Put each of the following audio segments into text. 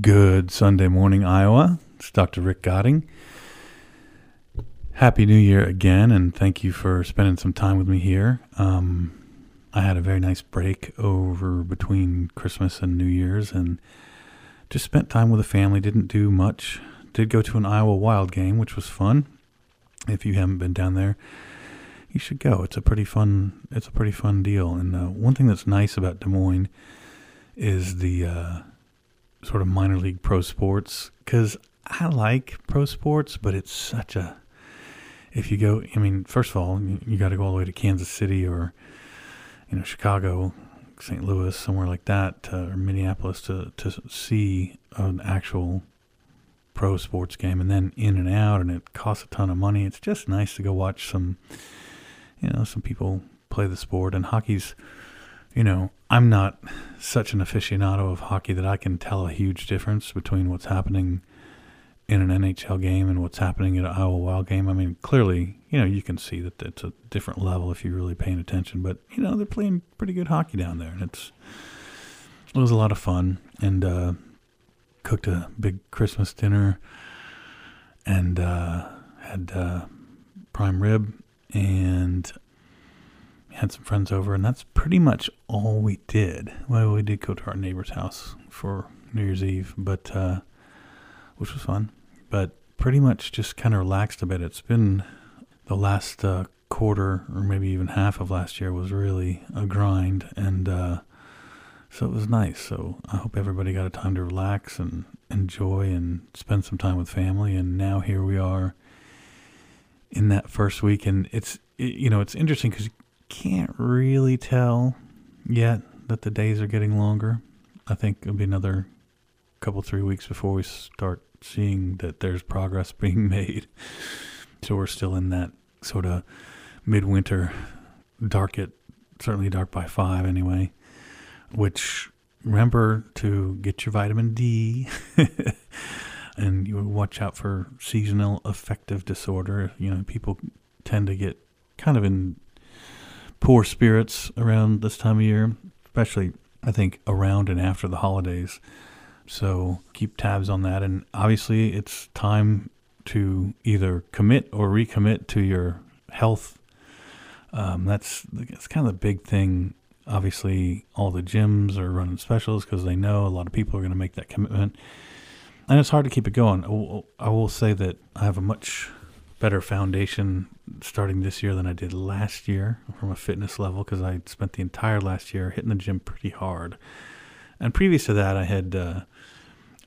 Good Sunday morning, Iowa. It's Dr. Rick Godding. Happy New Year again, and thank you for spending some time with me here. Um, I had a very nice break over between Christmas and New Year's, and just spent time with the family. Didn't do much. Did go to an Iowa Wild game, which was fun. If you haven't been down there, you should go. It's a pretty fun. It's a pretty fun deal. And uh, one thing that's nice about Des Moines is the uh, sort of minor league pro sports because I like pro sports, but it's such a if you go, I mean, first of all, you, you got to go all the way to Kansas City or you know Chicago, St. Louis, somewhere like that, uh, or Minneapolis to to see an actual pro sports game, and then in and out, and it costs a ton of money. It's just nice to go watch some, you know, some people play the sport, and hockey's you know, I'm not such an aficionado of hockey that I can tell a huge difference between what's happening in an NHL game and what's happening at an Iowa Wild game. I mean, clearly, you know, you can see that it's a different level if you're really paying attention. But you know, they're playing pretty good hockey down there, and it's it was a lot of fun. And uh, cooked a big Christmas dinner, and uh, had uh, prime rib and had some friends over, and that's pretty much all we did. Well, we did go to our neighbor's house for New Year's Eve, but uh, which was fun. But pretty much just kind of relaxed a bit. It's been the last uh, quarter, or maybe even half of last year, was really a grind, and uh, so it was nice. So I hope everybody got a time to relax and enjoy and spend some time with family. And now here we are in that first week, and it's you know it's interesting because can't really tell yet that the days are getting longer. I think it'll be another couple three weeks before we start seeing that there's progress being made. So we're still in that sort of midwinter dark at certainly dark by five anyway. Which remember to get your vitamin D and you watch out for seasonal affective disorder. You know, people tend to get kind of in poor spirits around this time of year, especially I think around and after the holidays. So keep tabs on that. And obviously, it's time to either commit or recommit to your health. Um, that's that's kind of the big thing. Obviously, all the gyms are running specials because they know a lot of people are going to make that commitment, and it's hard to keep it going. I will say that I have a much better foundation starting this year than I did last year from a fitness level because I spent the entire last year hitting the gym pretty hard. And previous to that, I had uh,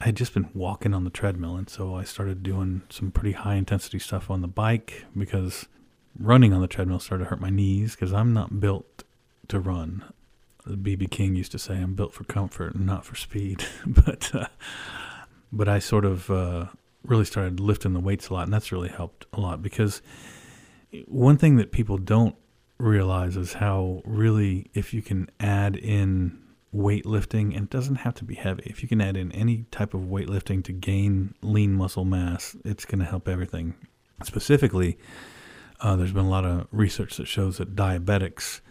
I had just been walking on the treadmill, and so I started doing some pretty high intensity stuff on the bike because running on the treadmill started to hurt my knees because I'm not built to run. BB King used to say, "I'm built for comfort not for speed," but uh, but I sort of uh, really started lifting the weights a lot, and that's really helped a lot because one thing that people don't realize is how really if you can add in weightlifting, and it doesn't have to be heavy. If you can add in any type of weightlifting to gain lean muscle mass, it's going to help everything. Specifically, uh, there's been a lot of research that shows that diabetics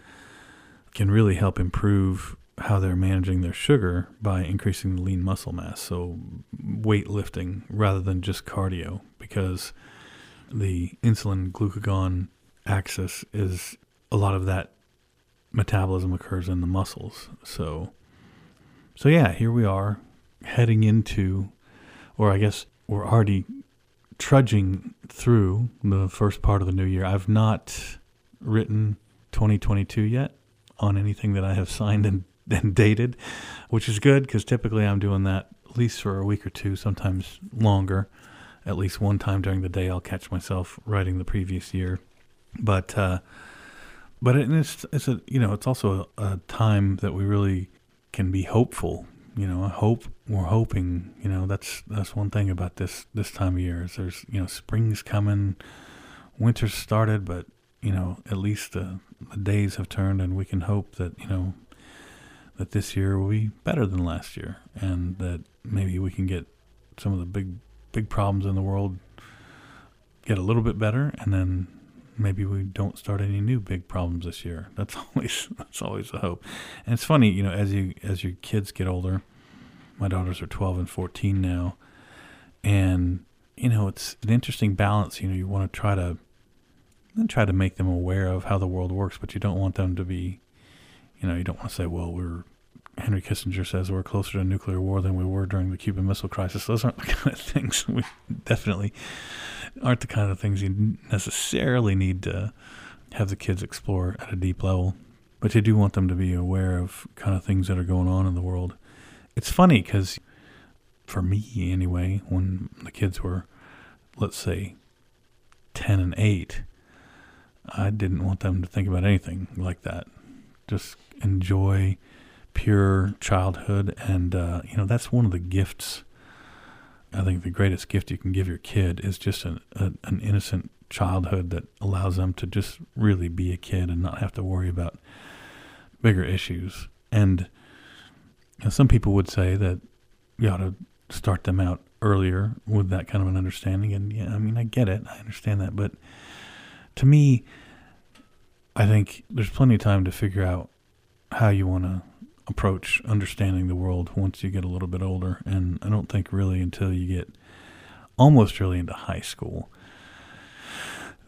can really help improve how they're managing their sugar by increasing the lean muscle mass. So, weightlifting rather than just cardio, because the insulin glucagon axis is a lot of that metabolism occurs in the muscles. So, so yeah, here we are heading into, or I guess we're already trudging through the first part of the new year. I've not written 2022 yet on anything that I have signed and and dated, which is good because typically I'm doing that at least for a week or two, sometimes longer. At least one time during the day, I'll catch myself writing the previous year. But uh, but it's it's a you know it's also a, a time that we really can be hopeful. You know, I hope we're hoping. You know, that's that's one thing about this this time of year is there's you know spring's coming, winter's started, but you know at least the, the days have turned, and we can hope that you know that this year will be better than last year, and that maybe we can get some of the big big problems in the world get a little bit better, and then maybe we don't start any new big problems this year. That's always that's always a hope. And it's funny, you know, as you as your kids get older, my daughters are 12 and 14 now. And, you know, it's an interesting balance. You know, you want to try to then try to make them aware of how the world works, but you don't want them to be, you know, you don't want to say, well, we're Henry Kissinger says we're closer to nuclear war than we were during the Cuban Missile Crisis. Those aren't the kind of things we definitely aren't the kind of things you necessarily need to have the kids explore at a deep level. But you do want them to be aware of kind of things that are going on in the world. It's funny because for me anyway, when the kids were, let's say, 10 and 8, I didn't want them to think about anything like that. Just enjoy pure childhood, and uh, you know that's one of the gifts. I think the greatest gift you can give your kid is just an a, an innocent childhood that allows them to just really be a kid and not have to worry about bigger issues. And you know, some people would say that you ought to start them out earlier with that kind of an understanding. And yeah, I mean, I get it, I understand that, but to me, I think there's plenty of time to figure out how you want to approach understanding the world once you get a little bit older. And I don't think really until you get almost really into high school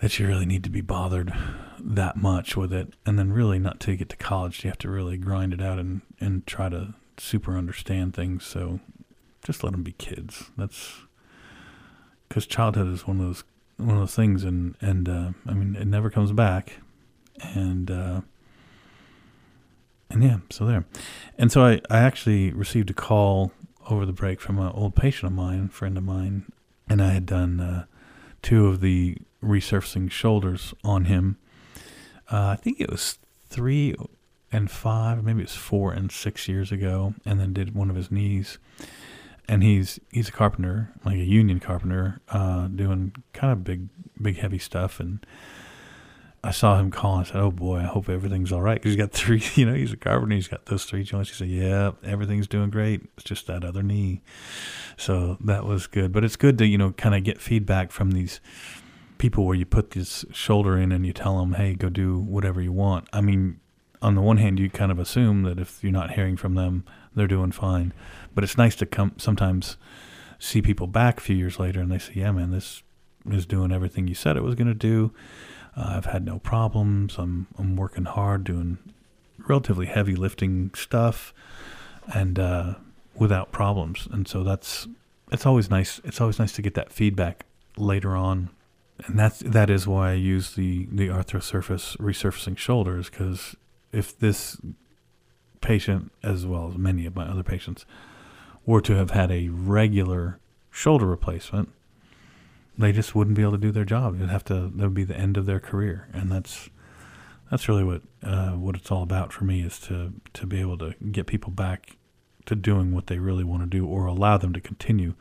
that you really need to be bothered that much with it. And then really not you get to college, you have to really grind it out and, and try to super understand things. So just let them be kids. That's because childhood is one of those one of those things, and and uh, I mean it never comes back, and uh, and yeah, so there. And so I, I actually received a call over the break from an old patient of mine, friend of mine, and I had done uh, two of the resurfacing shoulders on him. Uh, I think it was three and five, maybe it was four and six years ago, and then did one of his knees. And he's he's a carpenter, like a union carpenter, uh, doing kind of big, big, heavy stuff, and saw him call. I said, "Oh boy, I hope everything's all right." Because he's got three, you know, he's a carpenter. He's got those three joints. He said, "Yeah, everything's doing great. It's just that other knee." So that was good. But it's good to you know kind of get feedback from these people where you put this shoulder in and you tell them, "Hey, go do whatever you want." I mean, on the one hand, you kind of assume that if you're not hearing from them, they're doing fine. But it's nice to come sometimes see people back a few years later and they say, "Yeah, man, this is doing everything you said it was going to do." Uh, I've had no problems. I'm I'm working hard, doing relatively heavy lifting stuff, and uh, without problems. And so that's it's always nice. It's always nice to get that feedback later on, and that's that is why I use the the Arthrosurface resurfacing shoulders because if this patient, as well as many of my other patients, were to have had a regular shoulder replacement, they just wouldn't be able to do their job. It'd have to. That would be the end of their career, and that's that's really what uh, what it's all about for me is to to be able to get people back to doing what they really want to do, or allow them to continue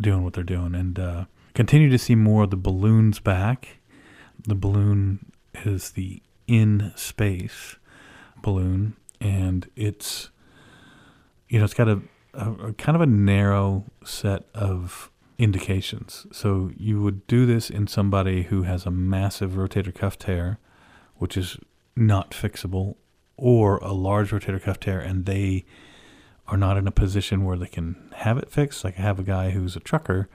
doing what they're doing, and uh, continue to see more of the balloons back. The balloon is the InSpace balloon, and it's you know it's got a, a, a kind of a narrow set of indications. So you would do this in somebody who has a massive rotator cuff tear, which is not fixable, or a large rotator cuff tear, and they are not in a position where they can have it fixed. Like I have a guy who's a trucker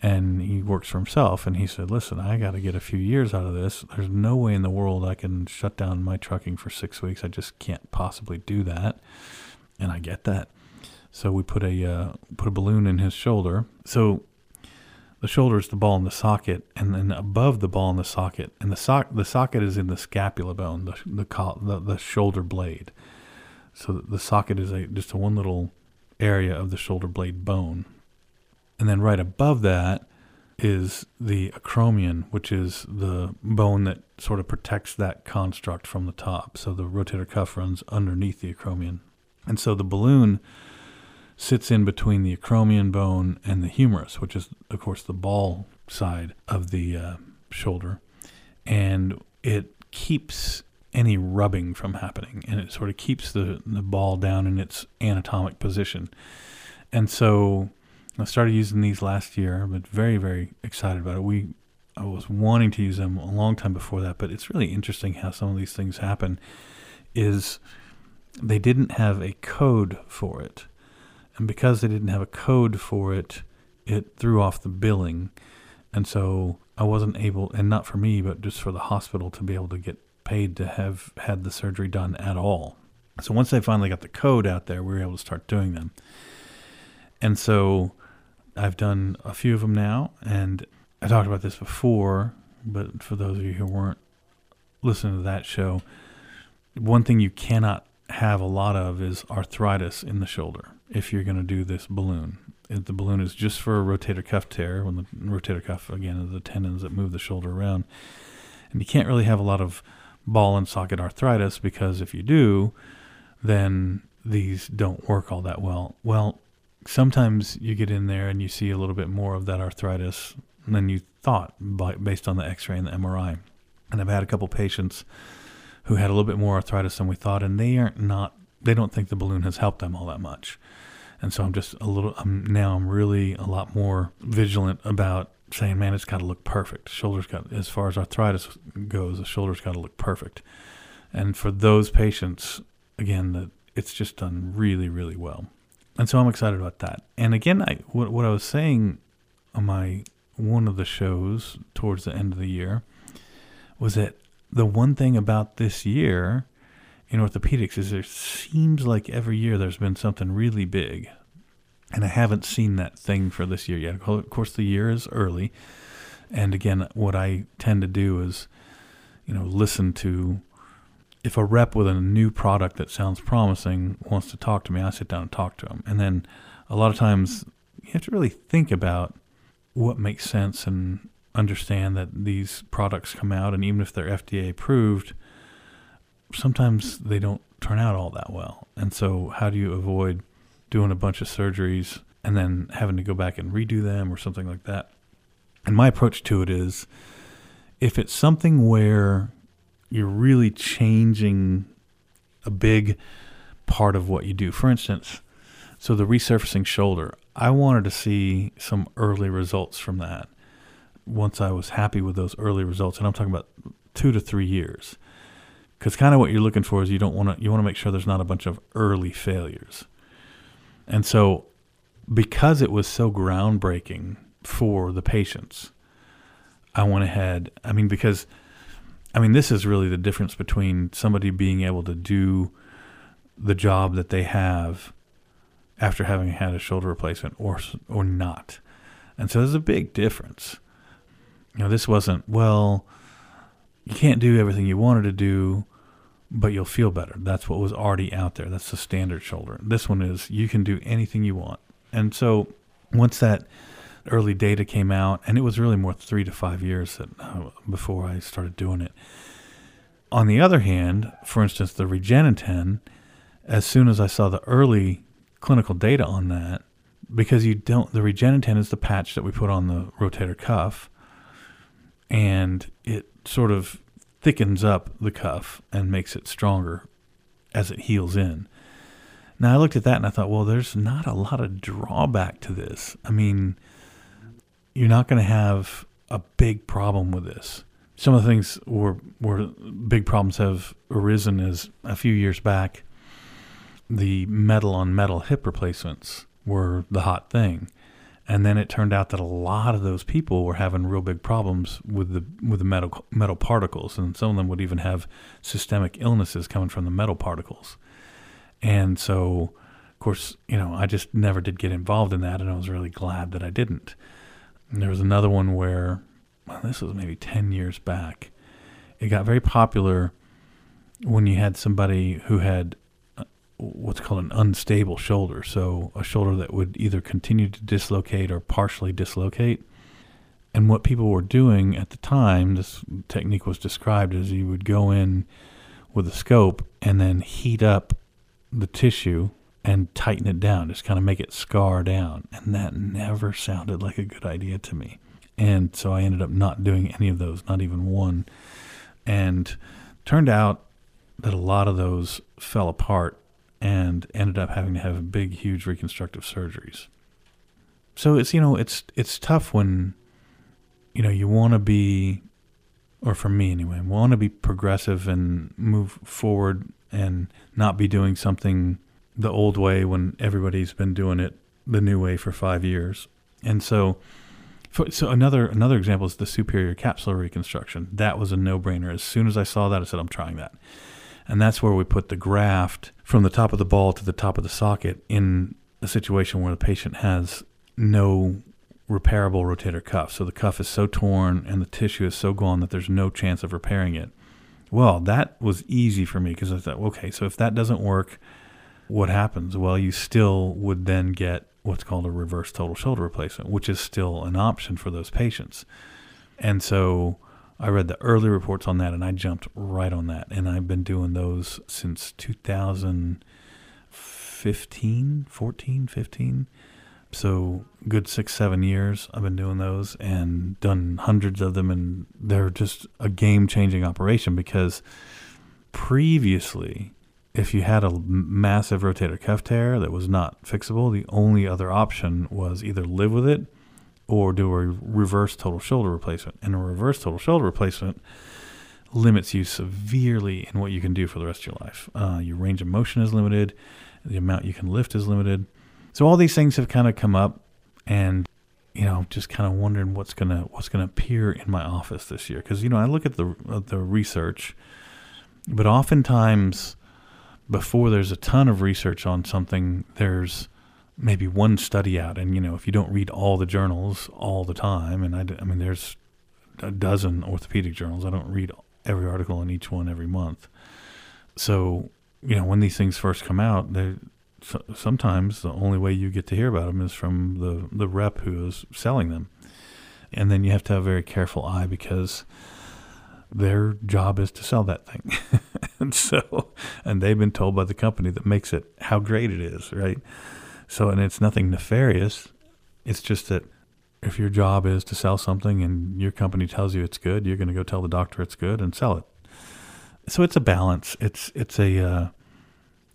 and he works for himself and he said, Listen, I got to get a few years out of this. There's no way in the world I can shut down my trucking for six weeks. I just can't possibly do that. And I get that. So we put a uh, put a balloon in his shoulder. So the shoulder is the ball in the socket, and then above the ball in the socket, and the sock the socket is in the scapula bone, the the the, the shoulder blade. So the socket is a just a one little area of the shoulder blade bone, and then right above that is the acromion, which is the bone that sort of protects that construct from the top. So the rotator cuff runs underneath the acromion, and so the balloon sits in between the acromion bone and the humerus, which is, of course, the ball side of the uh, shoulder. And it keeps any rubbing from happening and it sort of keeps the, the ball down in its anatomic position. And so I started using these last year, but very, very excited about it. We I was wanting to use them a long time before that, but it's really interesting how some of these things happen is they didn't have a code for it And because they didn't have a code for it, it threw off the billing. And so I wasn't able, and not for me, but just for the hospital to be able to get paid to have had the surgery done at all. So once they finally got the code out there, we were able to start doing them. And so I've done a few of them now, and I talked about this before, but for those of you who weren't listening to that show, one thing you cannot have a lot of is arthritis in the shoulder if you're going to do this balloon. If the balloon is just for a rotator cuff tear, when the rotator cuff, again, is the tendons that move the shoulder around. And you can't really have a lot of ball and socket arthritis because if you do, then these don't work all that well. Well, sometimes you get in there and you see a little bit more of that arthritis than you thought by, based on the x-ray and the MRI. And I've had a couple patients who had a little bit more arthritis than we thought, and they aren't not they don't think the balloon has helped them all that much. And so I'm just a little I'm, now I'm really a lot more vigilant about saying, man, it's got to look perfect. Shoulders got as far as arthritis goes, the shoulders got to look perfect. And for those patients, again, that it's just done really, really well. And so I'm excited about that. And again, I what, what I was saying on my one of the shows towards the end of the year was that the one thing about this year in orthopedics is there seems like every year there's been something really big. And I haven't seen that thing for this year yet. Of course, the year is early. And again, what I tend to do is, you know, listen to if a rep with a new product that sounds promising wants to talk to me, I sit down and talk to them. And then a lot of times you have to really think about what makes sense and understand that these products come out, and even if they're FDA approved, sometimes they don't turn out all that well. And so, how do you avoid doing a bunch of surgeries and then having to go back and redo them or something like that? And my approach to it is if it's something where you're really changing a big part of what you do, for instance, so the resurfacing shoulder, I wanted to see some early results from that once I was happy with those early results, and I'm talking about two to three years, because kind of what you're looking for is you don't want to you want to make sure there's not a bunch of early failures, and so because it was so groundbreaking for the patients, I went ahead. I mean, because I mean this is really the difference between somebody being able to do the job that they have after having had a shoulder replacement or or not. And so there's a big difference you know, this wasn't, well, you can't do everything you wanted to do, but you'll feel better. That's what was already out there. That's the standard shoulder. This one is you can do anything you want. And so once that early data came out, and it was really more three to five years that, uh, before I started doing it. On the other hand, for instance, the Regeneten, as soon as I saw the early clinical data on that, because you don't, the Regeneten is the patch that we put on the rotator cuff and it sort of thickens up the cuff and makes it stronger as it heals in. Now I looked at that and I thought, well, there's not a lot of drawback to this. I mean, you're not going to have a big problem with this. Some of the things where where big problems have arisen is a few years back, the metal on metal hip replacements were the hot thing. And then it turned out that a lot of those people were having real big problems with the with the metal metal particles, and some of them would even have systemic illnesses coming from the metal particles. And so, of course, you know, I just never did get involved in that, and I was really glad that I didn't. And there was another one where, well, this was maybe ten years back. It got very popular when you had somebody who had what's called an unstable shoulder. So a shoulder that would either continue to dislocate or partially dislocate. And what people were doing at the time, this technique was described as you would go in with a scope and then heat up the tissue and tighten it down, just kind of make it scar down. And that never sounded like a good idea to me. And so I ended up not doing any of those, not even one. And turned out that a lot of those fell apart and ended up having to have big, huge reconstructive surgeries. So it's you know it's it's tough when you know you want to be, or for me anyway, want to be progressive and move forward and not be doing something the old way when everybody's been doing it the new way for five years. And so, so another another example is the superior capsular reconstruction. That was a no brainer. As soon as I saw that, I said, I'm trying that. And that's where we put the graft from the top of the ball to the top of the socket in a situation where the patient has no repairable rotator cuff. So the cuff is so torn and the tissue is so gone that there's no chance of repairing it. Well, that was easy for me because I thought, okay, so if that doesn't work, what happens? Well, you still would then get what's called a reverse total shoulder replacement, which is still an option for those patients. And so I read the early reports on that and I jumped right on that. And I've been doing those since 2015, 14, 15. So good six, seven years I've been doing those and done hundreds of them. And they're just a game changing operation because previously, if you had a massive rotator cuff tear that was not fixable, the only other option was either live with it or do a reverse total shoulder replacement. And a reverse total shoulder replacement limits you severely in what you can do for the rest of your life. Uh, your range of motion is limited, the amount you can lift is limited. So all these things have kind of come up, and you know, just kind of wondering what's gonna what's gonna appear in my office this year. Because you know, I look at the at the research, but oftentimes before there's a ton of research on something, there's maybe one study out. And, you know, if you don't read all the journals all the time, and I, I mean, there's a dozen orthopedic journals, I don't read every article in each one every month. So, you know, when these things first come out, they sometimes the only way you get to hear about them is from the, the rep who is selling them. And then you have to have a very careful eye because their job is to sell that thing. and so, and they've been told by the company that makes it how great it is, right? So, and it's nothing nefarious. It's just that if your job is to sell something and your company tells you it's good, you're going to go tell the doctor it's good and sell it. So it's a balance. It's it's a uh,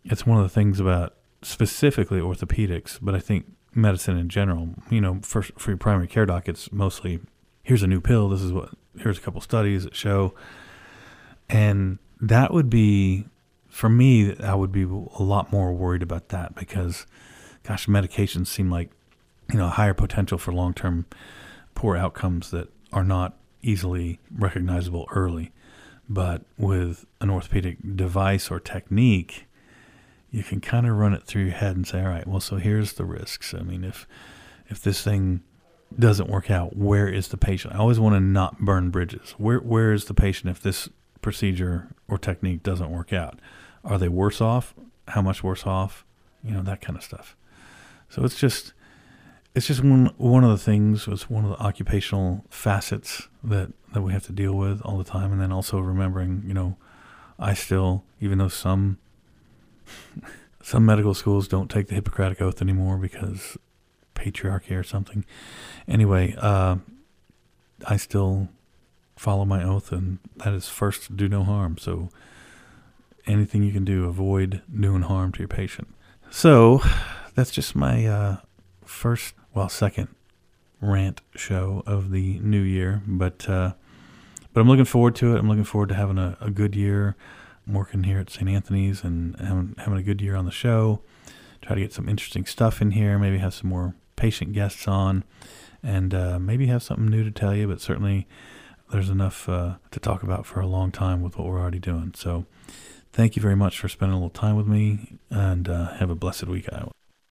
it's one of the things about specifically orthopedics, but I think medicine in general. You know, for for your primary care doc, it's mostly here's a new pill. This is what here's a couple studies that show, and that would be for me. I would be a lot more worried about that because gosh, medications seem like you know a higher potential for long term poor outcomes that are not easily recognizable early. But with an orthopedic device or technique, you can kind of run it through your head and say, all right, well, so here's the risks. I mean, if if this thing doesn't work out, where is the patient? I always want to not burn bridges. Where where is the patient if this procedure or technique doesn't work out? Are they worse off? How much worse off? You know, that kind of stuff. So it's just it's just one one of the things. It's one of the occupational facets that that we have to deal with all the time, and then also remembering, you know, I still, even though some some medical schools don't take the Hippocratic oath anymore because patriarchy or something. Anyway, uh, I still follow my oath, and that is first do no harm. So anything you can do, avoid doing harm to your patient. So that's just my uh, first, well, second rant show of the new year. But uh, but I'm looking forward to it. I'm looking forward to having a, a good year. I'm working here at St. Anthony's and having, a good year on the show. Try to get some interesting stuff in here. Maybe have some more patient guests on, and uh, maybe have something new to tell you. But certainly, there's enough uh, to talk about for a long time with what we're already doing. So, thank you very much for spending a little time with me, and uh, have a blessed week, Iowa.